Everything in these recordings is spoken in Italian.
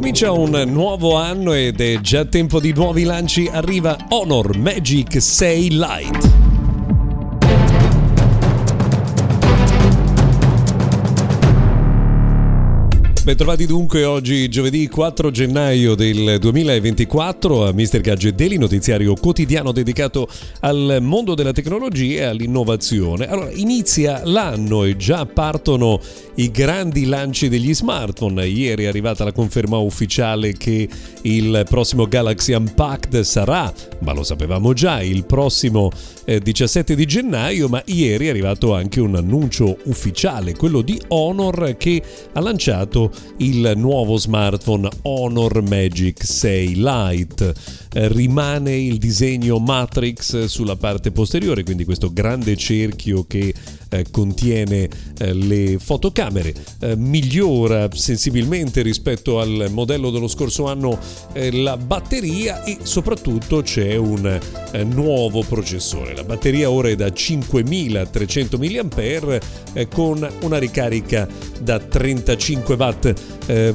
Comincia un nuovo anno ed è già tempo di nuovi lanci. Arriva Honor Magic 6 Lite. Bentrovati dunque oggi giovedì 4 gennaio del 2024 a Mr. Gadget Daily, notiziario quotidiano dedicato al mondo della tecnologia e all'innovazione. Allora, inizia l'anno e già partono i grandi lanci degli smartphone. Ieri è arrivata la conferma ufficiale che il prossimo Galaxy Unpacked sarà, ma lo sapevamo già, il prossimo 17 di gennaio, ma ieri è arrivato anche un annuncio ufficiale, quello di Honor che ha lanciato il nuovo smartphone Honor Magic 6 Lite. Eh, rimane il disegno Matrix sulla parte posteriore, quindi questo grande cerchio che contiene eh, le fotocamere, eh, migliora sensibilmente rispetto al modello dello scorso anno eh, la batteria e soprattutto c'è un eh, nuovo processore. La batteria ora è da 5300 mAh con una ricarica da 35 watt,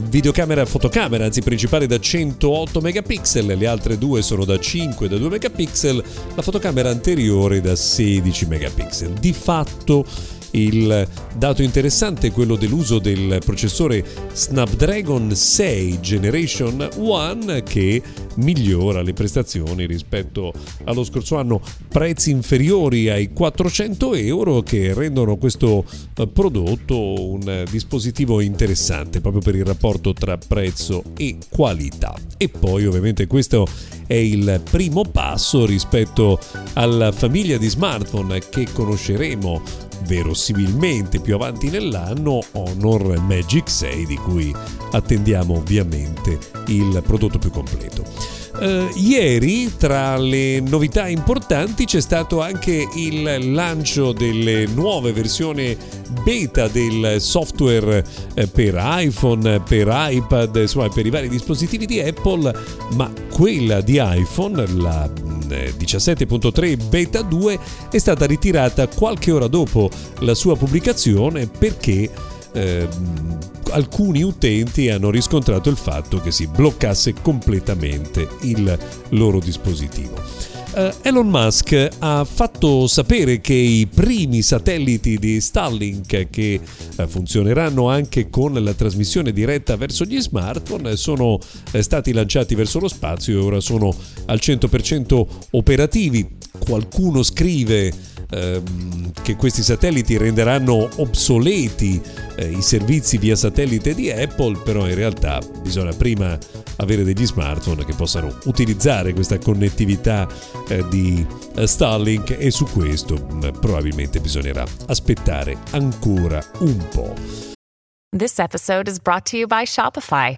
videocamera fotocamera, anzi principale da 108 megapixel, le altre due sono da 5 da 2 megapixel, la fotocamera anteriore da 16 megapixel. Di fatto il dato interessante è quello dell'uso del processore Snapdragon 6 Generation 1 che migliora le prestazioni rispetto allo scorso anno, prezzi inferiori ai 400 euro che rendono questo eh, prodotto un dispositivo interessante proprio per il rapporto tra prezzo e qualità. E poi ovviamente questo è il primo passo rispetto alla famiglia di smartphone che conosceremo verosimilmente più avanti nell'anno Honor Magic 6 di cui attendiamo ovviamente il prodotto più completo. Uh, ieri tra le novità importanti c'è stato anche il lancio delle nuove versioni beta del software eh, per iPhone, per iPad, insomma per i vari dispositivi di Apple, ma quella di iPhone, la 17.3 mm, Beta 2, è stata ritirata qualche ora dopo la sua pubblicazione perché eh, alcuni utenti hanno riscontrato il fatto che si bloccasse completamente il loro dispositivo. Uh, Elon Musk ha fatto sapere che i primi satelliti di Starlink che uh, funzioneranno anche con la trasmissione diretta verso gli smartphone sono uh, stati lanciati verso lo spazio e ora sono al 100% operativi. Qualcuno scrive ehm, che questi satelliti renderanno obsoleti eh, i servizi via satellite di Apple, però in realtà bisogna prima avere degli smartphone che possano utilizzare questa connettività eh, di eh, Starlink e su questo mh, mm, probabilmente bisognerà aspettare ancora un po'. This episode is brought to you by Shopify.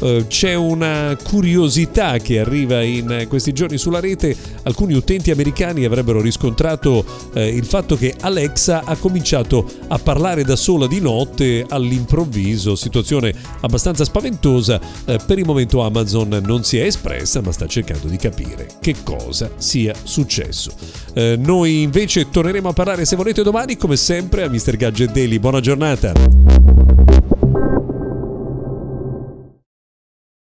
Uh, c'è una curiosità che arriva in questi giorni sulla rete. Alcuni utenti americani avrebbero riscontrato uh, il fatto che Alexa ha cominciato a parlare da sola di notte all'improvviso, situazione abbastanza spaventosa. Uh, per il momento Amazon non si è espressa, ma sta cercando di capire che cosa sia successo. noi invece torneremo a parlare se volete domani, come sempre, a Mr. Gadget Daily. Buona giornata!